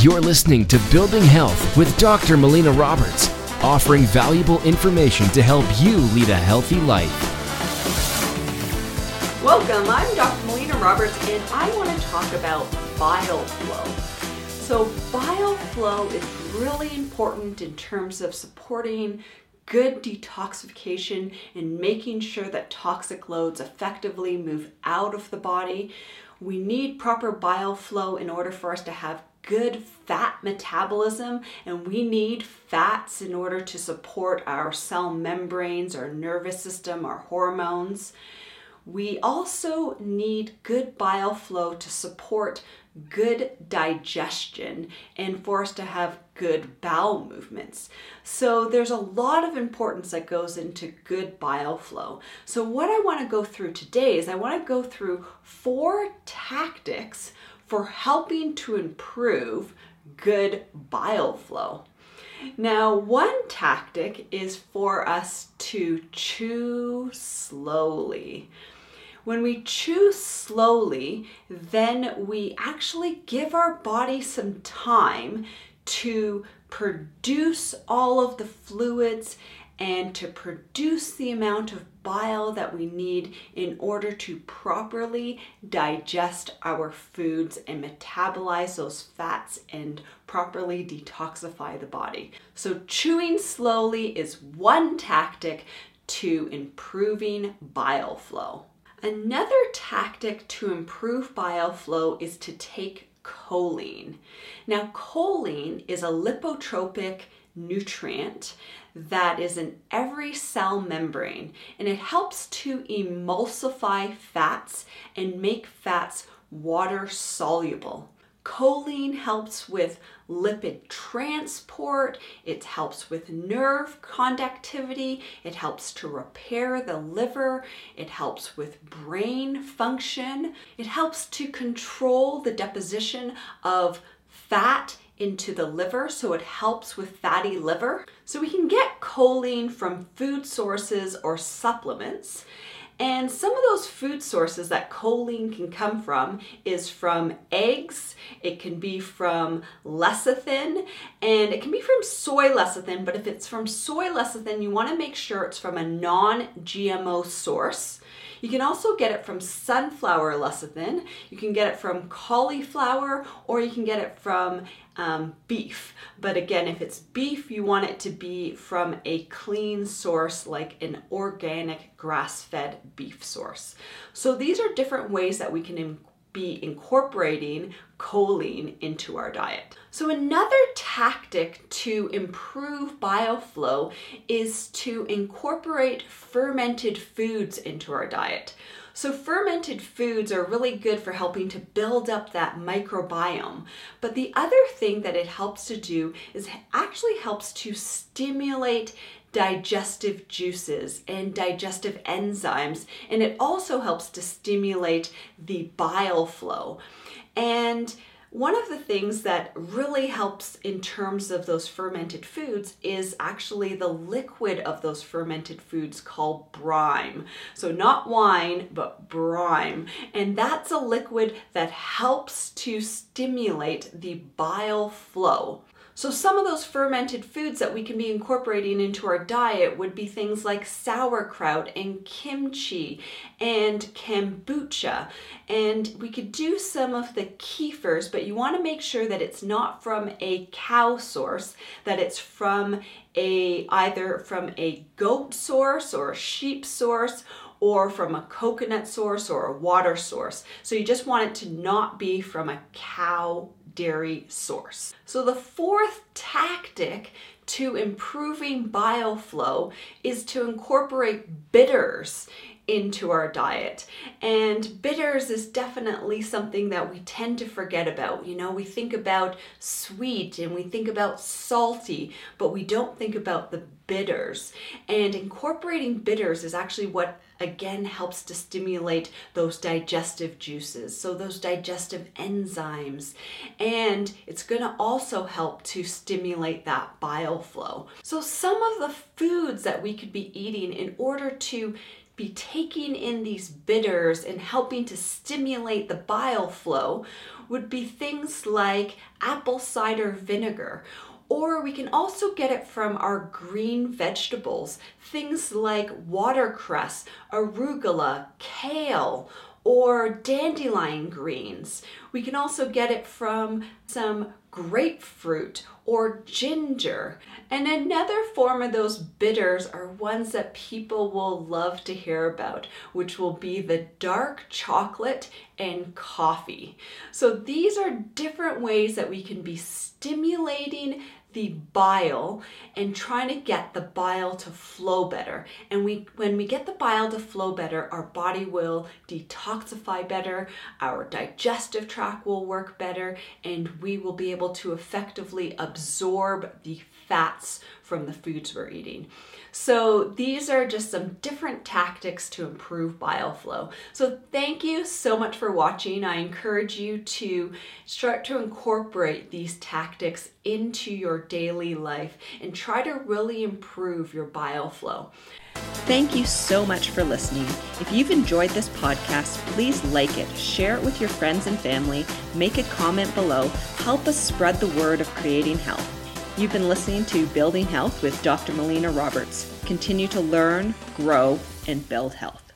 You're listening to Building Health with Dr. Melina Roberts, offering valuable information to help you lead a healthy life. Welcome, I'm Dr. Melina Roberts, and I want to talk about bile flow. So, bile flow is really important in terms of supporting good detoxification and making sure that toxic loads effectively move out of the body. We need proper bile flow in order for us to have good fat metabolism, and we need fats in order to support our cell membranes, our nervous system, our hormones. We also need good bile flow to support good digestion and for us to have good bowel movements. So there's a lot of importance that goes into good bile flow. So what I want to go through today is I want to go through four tactics for helping to improve good bile flow. Now, one tactic is for us to chew slowly. When we chew slowly, then we actually give our body some time to produce all of the fluids and to produce the amount of bile that we need in order to properly digest our foods and metabolize those fats and properly detoxify the body. So, chewing slowly is one tactic to improving bile flow. Another tactic to improve bile flow is to take choline. Now, choline is a lipotropic nutrient that is in every cell membrane. And it helps to emulsify fats and make fats water soluble. Choline helps with lipid transport, it helps with nerve conductivity, it helps to repair the liver, it helps with brain function, it helps to control the deposition of fat into the liver, so it helps with fatty liver. So we can get choline from food sources or supplements. And some of those food sources that choline can come from is from eggs, it can be from lecithin, and it can be from soy lecithin. But if it's from soy lecithin, you want to make sure it's from a non GMO source. You can also get it from sunflower lecithin, you can get it from cauliflower, or you can get it from um, beef. But again, if it's beef, you want it to be from a clean source like an organic grass fed beef source. So these are different ways that we can be incorporating choline into our diet. So, another tactic to improve bile flow is to incorporate fermented foods into our diet. So, fermented foods are really good for helping to build up that microbiome. But the other thing that it helps to do is actually helps to stimulate digestive juices and digestive enzymes, and it also helps to stimulate the bile flow. And one of the things that really helps in terms of those fermented foods is actually the liquid of those fermented foods called brine. So, not wine, but brine. And that's a liquid that helps to stimulate the bile flow. So, some of those fermented foods that we can be incorporating into our diet would be things like sauerkraut and kimchi and kombucha. And we could do some of the kefirs, but you want to make sure that it's not from a cow source, that it's from a either from a goat source or a sheep source or from a coconut source or a water source. So you just want it to not be from a cow dairy source. So the fourth tactic to improving bile flow is to incorporate bitters into our diet. And bitters is definitely something that we tend to forget about. You know, we think about sweet and we think about salty, but we don't think about the bitters. And incorporating bitters is actually what again helps to stimulate those digestive juices, so those digestive enzymes. And it's going to also help to stimulate that bile flow. So, some of the foods that we could be eating in order to be taking in these bitters and helping to stimulate the bile flow would be things like apple cider vinegar. Or we can also get it from our green vegetables, things like watercress, arugula, kale, or dandelion greens. We can also get it from some grapefruit or ginger. And another form of those bitters are ones that people will love to hear about, which will be the dark chocolate and coffee. So these are different ways that we can be stimulating the bile and trying to get the bile to flow better. And we when we get the bile to flow better, our body will detoxify better, our digestive tract will work better, and we will be able to effectively absorb the fats from the foods we're eating. So these are just some different tactics to improve bile flow. So thank you so much for watching. I encourage you to start to incorporate these tactics into your daily life and try to really improve your bile flow. Thank you so much for listening. If you've enjoyed this podcast, please like it, share it with your friends and family, make a comment below, help us spread the word of creating health. You've been listening to Building Health with Dr. Melina Roberts. Continue to learn, grow, and build health.